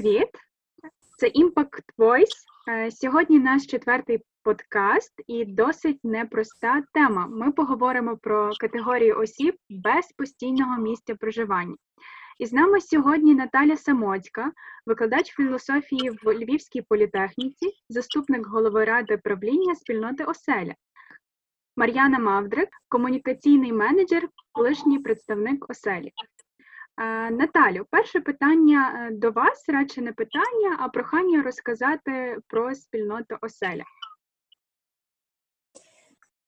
привіт! Це Impact Voice. Е, Сьогодні наш четвертий подкаст і досить непроста тема. Ми поговоримо про категорію осіб без постійного місця проживання. І з нами сьогодні Наталя Самоцька, викладач філософії в Львівській політехніці, заступник голови ради правління спільноти Оселя. Мар'яна Мавдрик, комунікаційний менеджер, колишній представник оселі. Е, Наталю, перше питання е, до вас, радше не питання, а прохання розказати про спільноту оселя.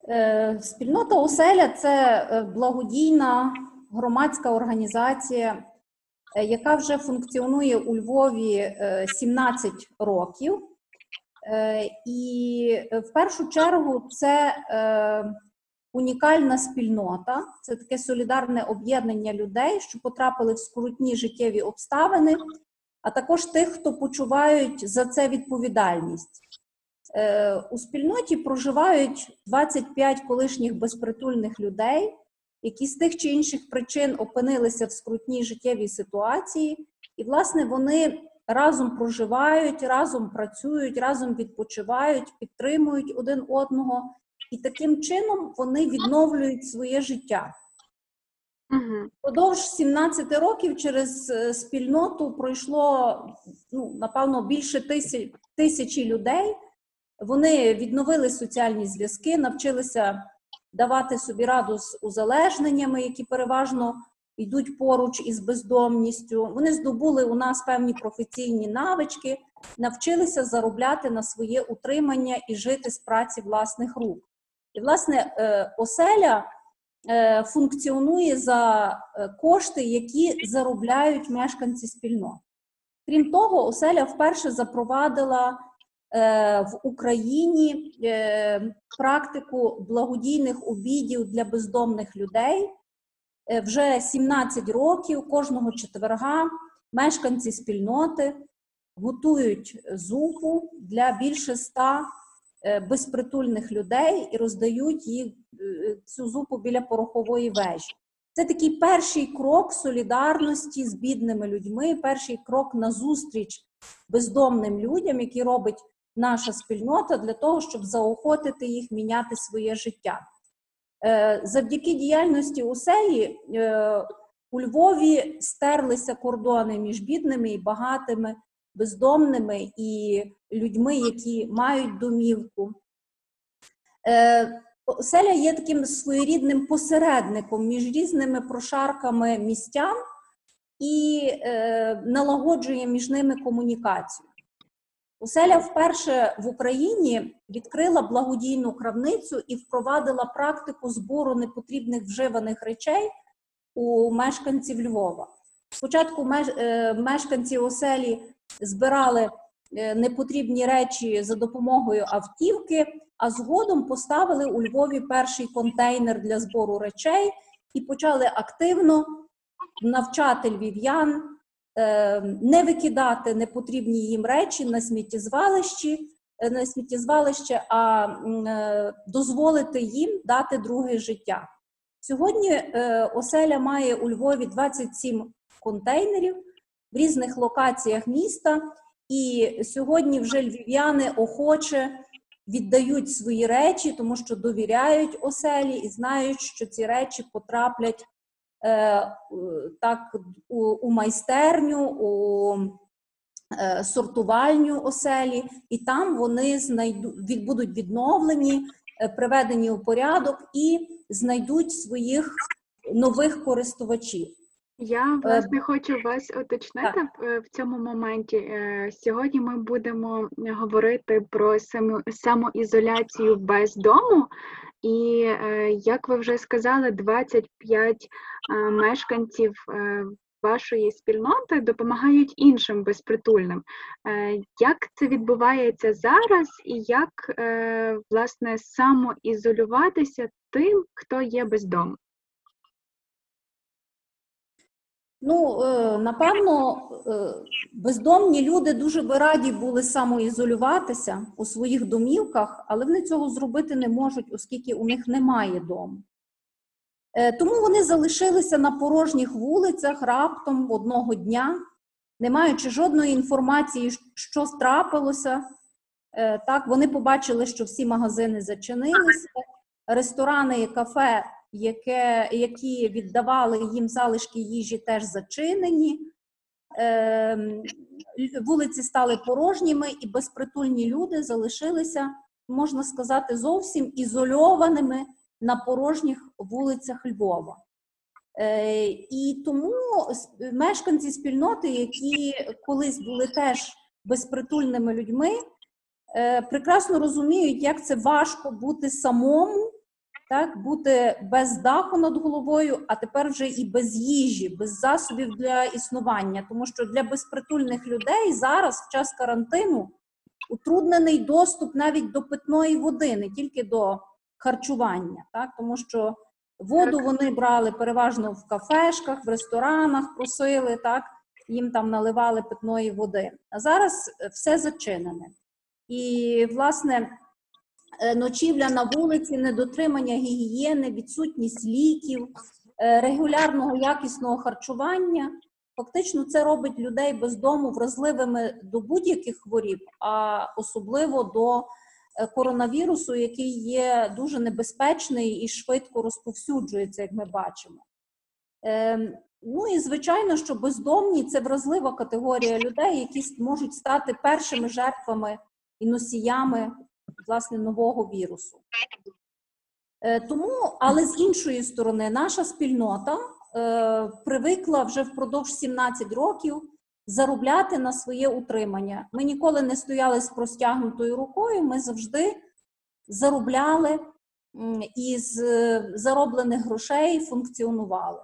Е, Спільнота Оселя це благодійна громадська організація, яка вже функціонує у Львові е, 17 років. І в першу чергу це унікальна спільнота, це таке солідарне об'єднання людей, що потрапили в скрутні життєві обставини, а також тих, хто почувають за це відповідальність. Е, У спільноті проживають 25 колишніх безпритульних людей, які з тих чи інших причин опинилися в скрутній життєвій ситуації, і, власне, вони разом проживають, разом працюють, разом відпочивають, підтримують один одного, і таким чином вони відновлюють своє життя. Продовж 17 років через е, спільноту пройшло ну, напевно більше тисяч, тисячі людей. Вони відновили соціальні зв'язки, навчилися давати собі раду з узалежненнями, які переважно йдуть поруч із бездомністю. Вони здобули у нас певні професійні навички, навчилися заробляти на своє утримання і жити з праці власних рук. І, власне, е, оселя е, функціонує за е, кошти, які заробляють мешканці спільнот. Крім того, оселя вперше запровадила в Україні практику благодійних обідів для бездомних людей. Вже 17 років кожного четверга мешканці спільноти готують зупу для більше ста е, безпритульних людей і роздають їй е, цю зупу біля порохової вежі. Це такий перший крок солідарності з бідними людьми, перший крок на зустріч бездомним людям, які робить наша спільнота для того, щоб заохотити їх міняти своє життя. Е, Завдяки діяльності е, у Львові стерлися кордони між бідними і багатими, бездомними і людьми, які мають домівку. Е, Оселя є таким своєрідним посередником між різними прошарками містян і е, налагоджує між ними комунікацію. Оселя вперше в Україні відкрила благодійну крамницю і впровадила практику збору непотрібних вживаних речей у мешканців Львова. Спочатку е, мешканці оселі збирали е, непотрібні речі за допомогою автівки, а згодом поставили у Львові перший контейнер для збору речей і почали активно навчати львів'ян е, не викидати непотрібні їм речі на сміттєзвалищі, е, на сміттєзвалище, а дозволити їм дати друге життя. Сьогодні оселя має у Львові 27 контейнерів в різних локаціях міста, і сьогодні вже львів'яни охоче віддають свої речі, тому що довіряють оселі і знають, що ці речі потраплять е, так у, у майстерню, у е, сортувальню оселі, і там вони знайду, будуть відновлені, е, приведені у порядок і знайдуть своїх нових користувачів. Я власне хочу вас уточнити е, в цьому моменті. Е, Сьогодні ми будемо говорити про самоізоляцію без дому. І е, як ви вже сказали, 25 е, мешканців е, вашої спільноти допомагають іншим безпритульним. Е, Як це відбувається зараз, і як е, власне самоізолюватися тим, хто є без дому? Ну, е, напевно, е, бездомні люди дуже би раді були самоізолюватися у своїх домівках, але вони цього зробити не можуть, оскільки у них немає дому. Е, Тому вони залишилися на порожніх вулицях раптом одного дня, не маючи жодної інформації, що трапилося. Так, вони побачили, що всі магазини зачинилися, ресторани і кафе, яке, які віддавали їм залишки їжі, теж зачинені. Е, вулиці стали порожніми, і безпритульні люди залишилися, можна сказати, зовсім ізольованими на порожніх вулицях Львова. Е, і тому мешканці спільноти, які колись були теж безпритульними людьми, е, прекрасно розуміють, як це важко бути самому, так, бути без даху над головою, а тепер вже і без їжі, без засобів для існування. Тому що для безпритульних людей зараз, в час карантину, утруднений доступ навіть до питної води, не тільки до харчування, так, тому що Воду вони брали переважно в кафешках, в ресторанах, просили так, їм там наливали питної води. А зараз все зачинене. І, власне, е, ночівля на вулиці, недотримання гігієни, відсутність ліків, е, регулярного якісного харчування. Фактично, це робить людей без дому вразливими до будь-яких хворіб, а особливо до Е, коронавірусу, який є дуже небезпечний і швидко розповсюджується, як ми бачимо. Ем, ну і звичайно, що бездомні це вразлива категорія людей, які можуть стати першими жертвами і носіями власне нового вірусу. Е, тому, але з іншої сторони, наша спільнота е, привикла вже впродовж 17 років заробляти на своє утримання. Ми ніколи не стояли з простягнутою рукою, ми завжди заробляли і з зароблених грошей функціонували.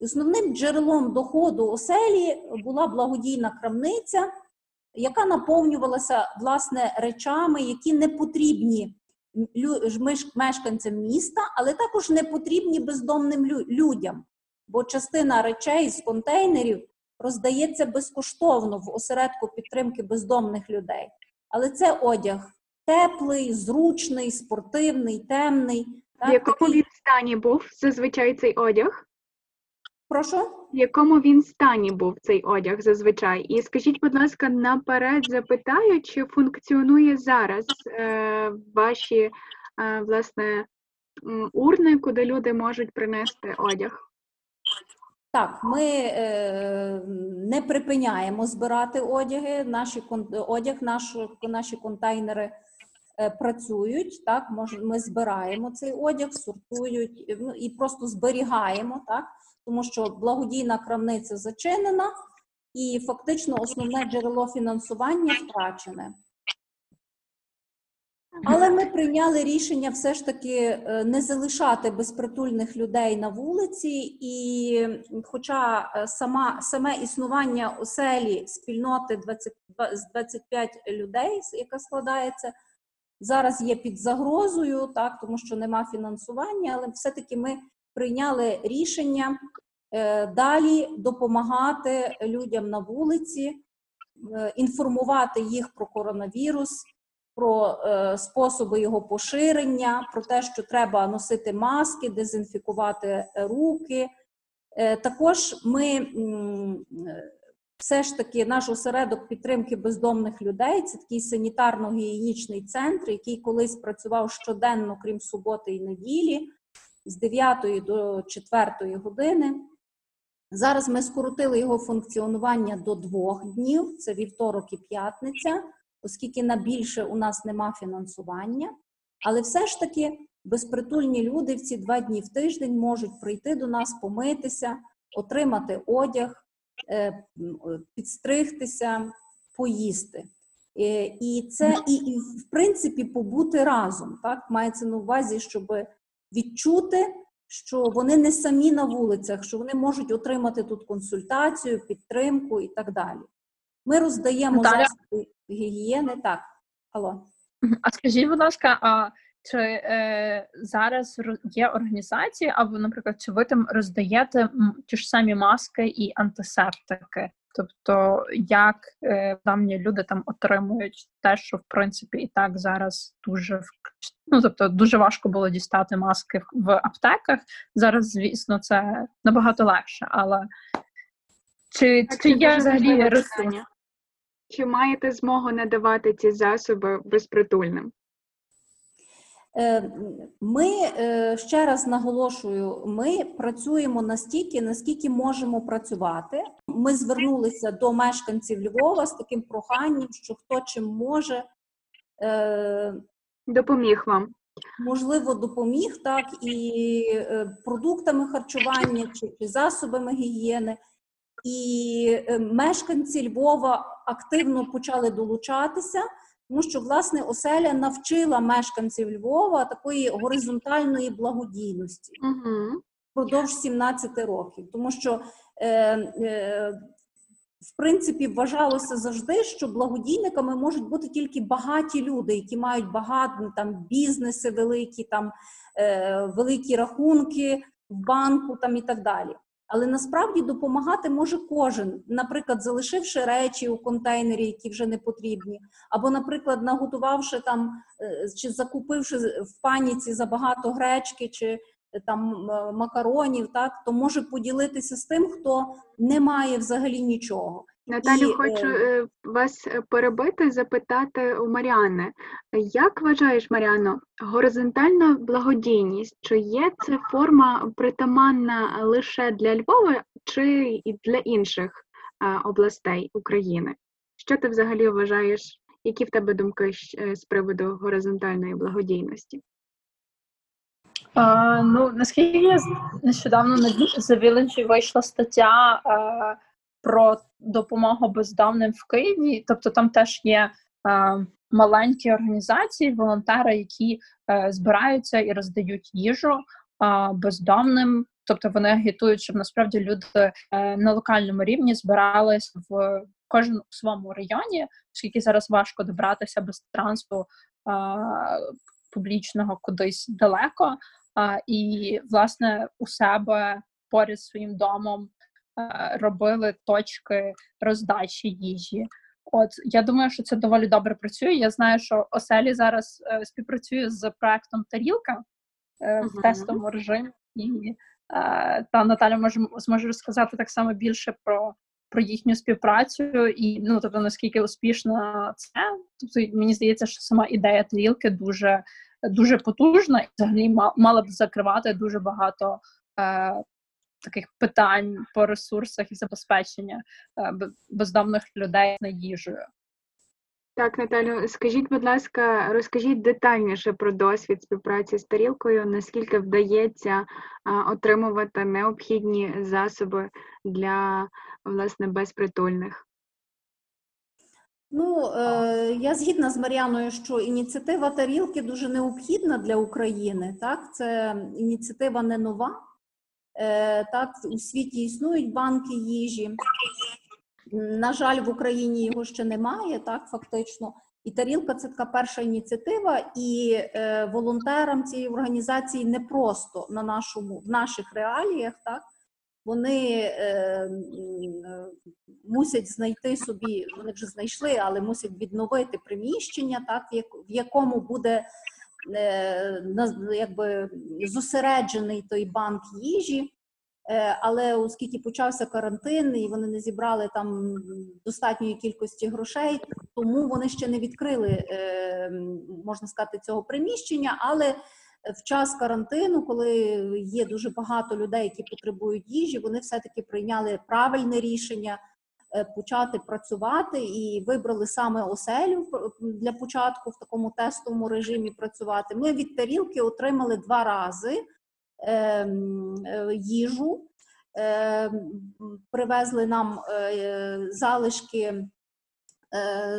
Основним джерелом доходу оселі була благодійна крамниця, яка наповнювалася власне речами, які не потрібні мешканцям міста, але також не потрібні бездомним людям. Бо частина речей з контейнерів роздається безкоштовно в осередку підтримки бездомних людей. Але це одяг теплий, зручний, спортивний, темний. В якому він стані був зазвичай цей одяг? Прошу? В якому він стані був цей одяг зазвичай? І скажіть, будь ласка, наперед запитаю, чи функціонує зараз е, ваші е, власне урни, куди люди можуть принести одяг? Так, ми е, не припиняємо збирати одяги. Наші одяг, наші, наші контейнери е, працюють. Так, мож, ми збираємо цей одяг, сортують ну, і просто зберігаємо, так, тому що благодійна крамниця зачинена, і фактично основне джерело фінансування втрачене. Але ми прийняли рішення все ж таки е, не залишати безпритульних людей на вулиці, і хоча е, сама саме існування оселі спільноти 20, з 25 людей, яка складається, зараз є під загрозою, так тому що нема фінансування, але все-таки ми прийняли рішення далі допомагати людям на вулиці, інформувати їх про коронавірус про е, способи його поширення, про те, що треба носити маски, дезінфікувати руки. Е, також ми е, все ж таки наш осередок підтримки бездомних людей це такий санітарно-гігієнічний центр, який колись працював щоденно, крім суботи і неділі, з 9 до 4 години. Зараз ми скоротили його функціонування до двох днів: це вівторок і п'ятниця оскільки на більше у нас нема фінансування, але все ж таки безпритульні люди в ці два дні в тиждень можуть прийти до нас, помитися, отримати одяг, е, підстригтися, поїсти. Е, і це і, і в принципі побути разом. Так мається на увазі, щоб відчути, що вони не самі на вулицях, що вони можуть отримати тут консультацію, підтримку і так далі. Ми роздаємо засоби гігієни. Так, алло. А скажіть, будь ласка, а чи е, зараз є організації, або, наприклад, чи ви там роздаєте ті ж самі маски і антисептики? Тобто, як е, давні люди там отримують те, що в принципі і так зараз дуже ну, тобто дуже важко було дістати маски в аптеках. Зараз, звісно, це набагато легше, але Чи, Так, чи є взагалі важливе. Чи маєте змогу надавати ці засоби безпритульним? Е, Ми е, ще раз наголошую, ми працюємо настільки, наскільки можемо працювати. Ми звернулися до мешканців Львова з таким проханням, що хто чим може, е, Допоміг вам. можливо, допоміг так і е, продуктами харчування чи, чи засобами гігієни. І е, мешканці Львова активно почали долучатися, тому що власне оселя навчила мешканців Львова такої горизонтальної благодійності Угу. впродовж 17 років, тому що в принципі вважалося завжди, що благодійниками можуть бути тільки багаті люди, які мають багато там бізнеси великі, там е, великі рахунки в банку там і так далі. Але насправді допомагати може кожен, наприклад, залишивши речі у контейнері, які вже не потрібні, або, наприклад, наготувавши там е, чи закупивши в паніці забагато гречки, чи е, там макаронів, так то може поділитися з тим, хто не має взагалі нічого. Наталю, І, хочу е, е, вас е, перебити, запитати у Маріани. Як вважаєш, Маріано, горизонтальна благодійність, чи є це форма притаманна лише для Львова, чи і для інших областей України? Що ти взагалі вважаєш? Які в тебе думки з приводу горизонтальної благодійності? А, ну, наскільки я нещодавно The Village вийшла стаття а, про допомогу бездомним в Києві. Тобто там теж є а, маленькі організації, волонтери, які е, збираються і роздають їжу а, бездомним. Тобто вони агітують, щоб насправді люди е, на локальному рівні збирались в кожен у своєму районі, оскільки зараз важко добратися без транспорту публічного кудись далеко. А, і, власне, у себе поряд своїм домом е, робили точки роздачі їжі. От я думаю, що це доволі добре працює. Я знаю, що оселі зараз е, співпрацює з проектом Тарілка е, в тестовому режимі, і е, та Наталя може зможе розказати так само більше про. Про їхню співпрацю і ну тобто наскільки успішно це. Тобто мені здається, що сама ідея тарілки дуже дуже потужна і взагалі ма- мала б закривати дуже багато е, таких питань по ресурсах і забезпечення е, бездомних людей на їжею. Так, Наталю, скажіть, будь ласка, розкажіть детальніше про досвід співпраці з тарілкою, наскільки вдається а, отримувати необхідні засоби для власне безпритульних? Ну, е, я згідна з Мар'яною, що ініціатива тарілки дуже необхідна для України. Так, це ініціатива не нова. Е, так, у світі існують банки їжі. На жаль, в Україні його ще немає, так, фактично. І тарілка це така перша ініціатива, і е, волонтерам цієї організації непросто на нашому в наших реаліях, так вони е, е, мусять знайти собі, вони вже знайшли, але мусять відновити приміщення, так в як- в якому буде е, якби зосереджений той банк їжі. Але оскільки почався карантин і вони не зібрали там достатньої кількості грошей, тому вони ще не відкрили, можна сказати, цього приміщення. Але в час карантину, коли є дуже багато людей, які потребують їжі, вони все-таки прийняли правильне рішення е, почати працювати і вибрали саме оселю для початку в такому тестовому режимі працювати. Ми від тарілки отримали два рази ем, е, їжу. Ем, Привезли нам е, залишки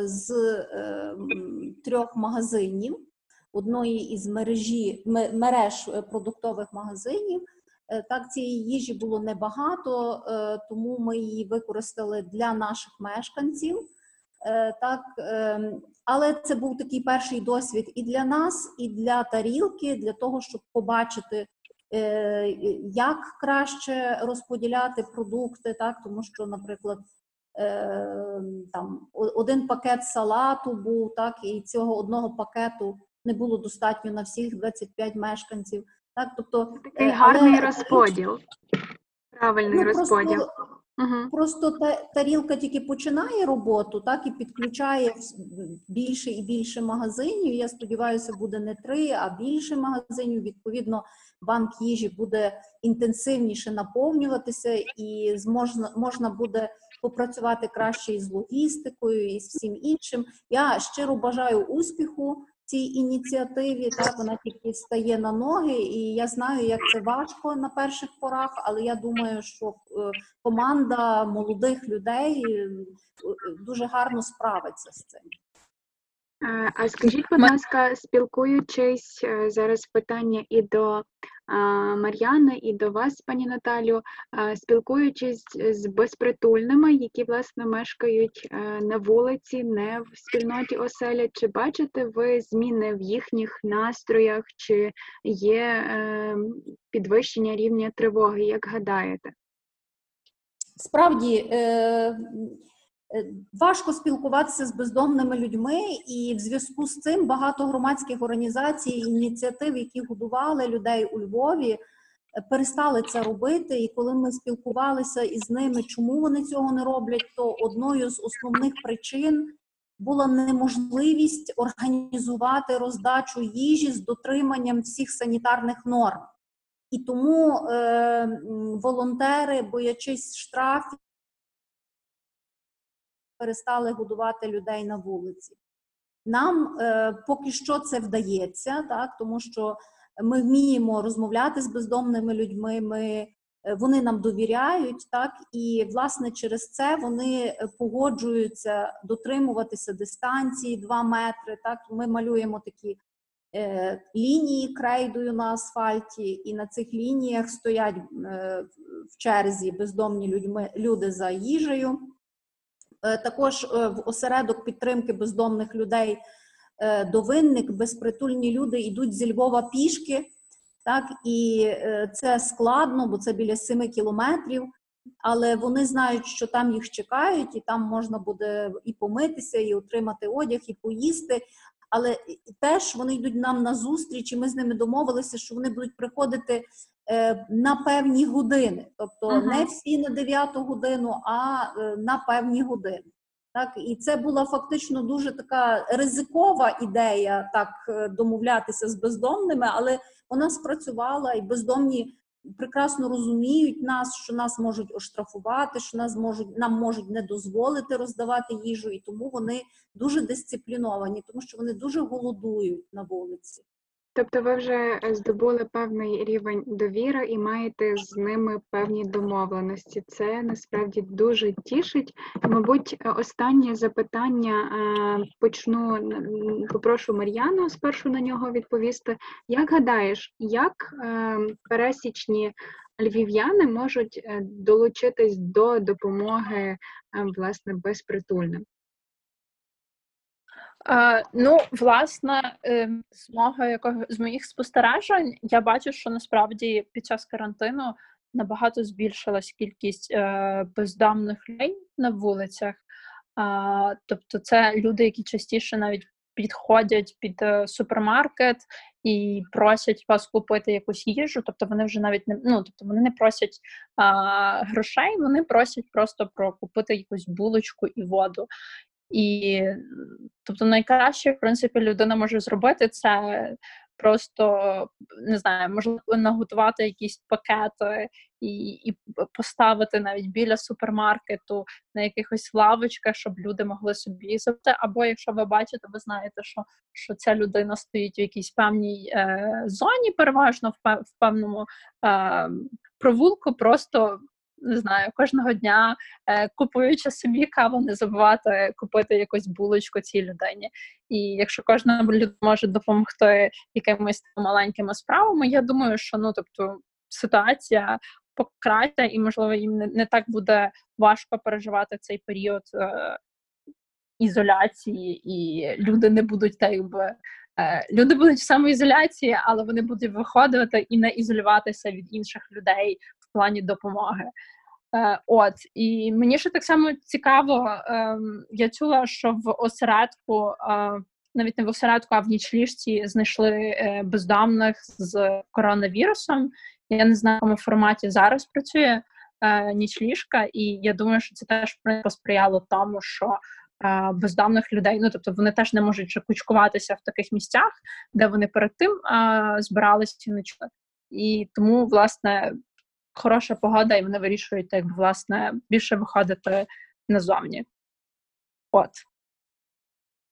з ем, трьох магазинів одної із мережі мереж е, продуктових магазинів. Е, Так, цієї їжі було небагато, е, тому ми її використали для наших мешканців. Так, ем, але це був такий перший досвід і для нас, і для тарілки, для того, щоб побачити, як краще розподіляти продукти, так, тому що, наприклад, там один пакет салату був, так, і цього одного пакету не було достатньо на всіх 25 мешканців. Так, тобто Такий Е, гарний але- розподіл. Правильний Ну, розподіл. просто Угу. Просто та тарілка тільки починає роботу, так і підключає більше і більше магазинів. Я сподіваюся, буде не три, а більше магазинів. Відповідно, банк їжі буде інтенсивніше наповнюватися, і зможна можна буде попрацювати краще із логістикою і з всім іншим. Я щиро бажаю успіху цій ініціативі. Так вона тільки стає на ноги, і я знаю, як це важко на перших порах, але я думаю, що е, команда молодих людей е, дуже гарно справиться з цим. А скажіть, будь ласка, спілкуючись е, зараз питання і до а, Мар'яни, і до вас, пані Наталю, спілкуючись з безпритульними, які власне мешкають е, на вулиці, не в спільноті оселя, чи бачите ви зміни в їхніх настроях, чи є е, підвищення рівня тривоги, як гадаєте? Справді е, важко спілкуватися з бездомними людьми, і в зв'язку з цим багато громадських організацій, ініціатив, які годували людей у Львові, е, перестали це робити. І коли ми спілкувалися із ними, чому вони цього не роблять, то одною з основних причин була неможливість організувати роздачу їжі з дотриманням всіх санітарних норм. І тому е, волонтери, боячись штрафів, перестали годувати людей на вулиці. Нам е, поки що це вдається, так тому що ми вміємо розмовляти з бездомними людьми. Ми е, вони нам довіряють, так і власне через це вони е, погоджуються дотримуватися дистанції 2 метри. Так, ми малюємо такі е, лінії крейдою на асфальті, і на цих лініях стоять е, в черзі бездомні людьми люди за їжею. Е, Також е, в осередок підтримки бездомних людей е, до винник безпритульні люди йдуть зі Львова пішки, так і це складно, бо це біля 7 кілометрів. Але вони знають, що там їх чекають, і там можна буде і помитися, і отримати одяг, і поїсти. Але теж вони йдуть нам на зустріч, і ми з ними домовилися, що вони будуть приходити на певні години, тобто Ага. не всі на 9 годину, а е, на певні години. Так, і це була фактично дуже така ризикова ідея, так е, домовлятися з бездомними, але вона спрацювала, і бездомні прекрасно розуміють нас, що нас можуть оштрафувати, що нас можуть нам можуть не дозволити роздавати їжу, і тому вони дуже дисципліновані, тому що вони дуже голодують на вулиці. Тобто ви вже е, здобули певний рівень довіри і маєте з ними певні домовленості. Це насправді дуже тішить. Мабуть, останнє запитання е, почну попрошу Мар'яну спершу на нього відповісти. Як гадаєш, як е, пересічні львів'яни можуть долучитись до допомоги власне безпритульним? Е, ну, власне, ем, з мого якого з моїх спостережень, я бачу, що насправді під час карантину набагато збільшилась кількість е, бездомних людей на вулицях. Тобто, це люди, які частіше навіть підходять під е, супермаркет і просять вас купити якусь їжу. Тобто вони вже навіть не ну, тобто вони не просять а, грошей, вони просять просто про купити якусь булочку і воду. І тобто найкраще, в принципі, людина може зробити це просто не знаю, можливо, наготувати якісь пакети і, і поставити навіть біля супермаркету на якихось лавочках, щоб люди могли собі взяти. Або якщо ви бачите, ви знаєте, що, що ця людина стоїть в якійсь певній е, зоні, переважно в певному е, провулку, просто не знаю, кожного дня е, купуючи собі каву, не забувати купити якусь булочку цій людині. І якщо кожна людина може допомогти якимись маленькими справами, я думаю, що ну тобто ситуація покраща, і можливо їм не, не так буде важко переживати цей період е, ізоляції, і люди не будуть так якби. е, Люди будуть в самоізоляції, але вони будуть виходити і не ізолюватися від інших людей плані допомоги. Е, от і мені ще так само цікаво. ем, я чула, що в осередку, е, навіть не в осередку, а в нічліжці знайшли е, бездомних з коронавірусом. Я не знаю, в якому форматі зараз працює е, нічліжка, і я думаю, що це теж посприяло тому, що бездомних людей, ну тобто вони теж не можуть кучкуватися в таких місцях, де вони перед тим збиралися і. І тому, власне, хороша погода, і вони вирішують, як власне більше виходити назовні. От.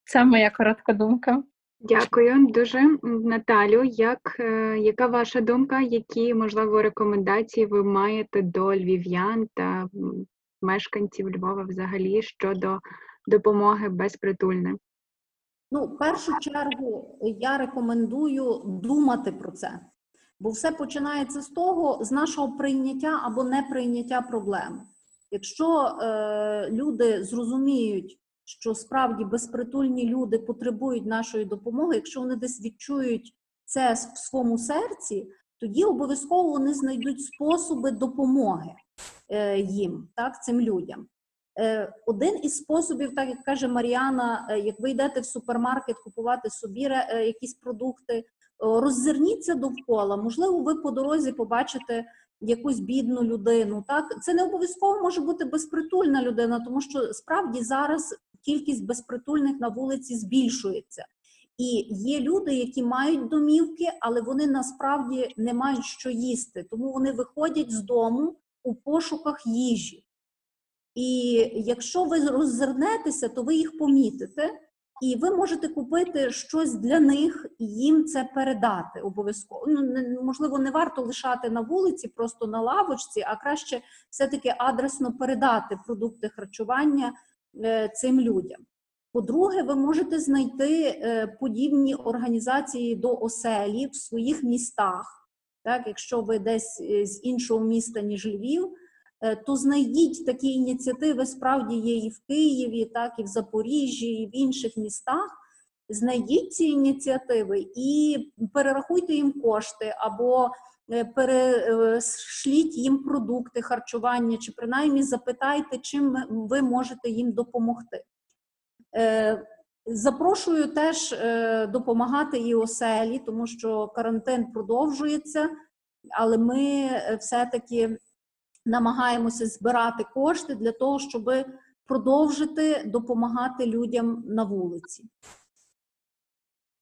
Це моя коротка думка. Дякую дуже, Наталю. Як, е, яка ваша думка? Які, можливо, рекомендації ви маєте до львів'ян та мешканців Львова взагалі щодо допомоги безпритульним? Ну, в першу чергу я рекомендую думати про це, бо все починається з того, з нашого прийняття або неприйняття проблеми. Якщо е, люди зрозуміють, що справді безпритульні люди потребують нашої допомоги, якщо вони десь відчують це в своєму серці, тоді обов'язково вони знайдуть способи допомоги е, їм, так, цим людям. Е, Один із способів, так як каже Маріана, е, як ви йдете в супермаркет купувати собі е, якісь продукти, роззирніться довкола. Можливо, ви по дорозі побачите якусь бідну людину. Так, це не обов'язково може бути безпритульна людина, тому що справді зараз кількість безпритульних на вулиці збільшується. І є люди, які мають домівки, але вони насправді не мають що їсти, тому вони виходять з дому у пошуках їжі. І якщо ви роззирнетеся, то ви їх помітите, і ви можете купити щось для них і їм це передати обов'язково. Ну, можливо, не варто лишати на вулиці, просто на лавочці, а краще все-таки адресно передати продукти харчування е, цим людям. По-друге, ви можете знайти е, подібні організації до оселі в своїх містах. Так, якщо ви десь е, з іншого міста, ніж Львів, то знайдіть такі ініціативи, справді є і в Києві, так і в Запоріжжі, і в інших містах. Знайдіть ці ініціативи і перерахуйте їм кошти або е, перешліть їм продукти харчування, чи принаймні запитайте, чим ви можете їм допомогти. Е, Запрошую теж е, допомагати і оселі, тому що карантин продовжується, але ми е, все-таки намагаємося збирати кошти для того, щоб продовжити допомагати людям на вулиці.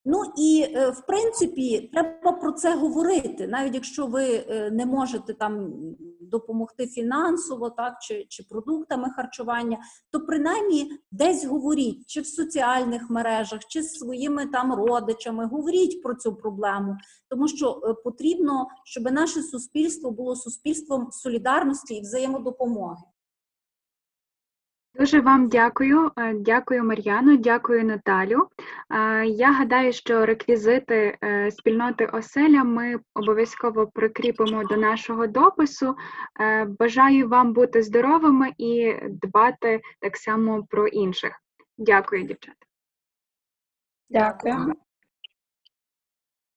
Ну і е, в принципі треба про це говорити, навіть якщо ви е, не можете там допомогти фінансово, так чи, чи продуктами харчування, то принаймні десь говоріть, чи в соціальних мережах, чи з своїми там родичами, говоріть про цю проблему, тому що е, потрібно, щоб наше суспільство було суспільством солідарності і взаємодопомоги. Дуже вам дякую. Е, Дякую, Мар'яно, дякую, Наталю. Е, Я гадаю, що реквізити е, спільноти оселя ми обов'язково прикріпимо до нашого допису. Бажаю вам бути здоровими і дбати так само про інших. Дякую, дівчата. Дякую.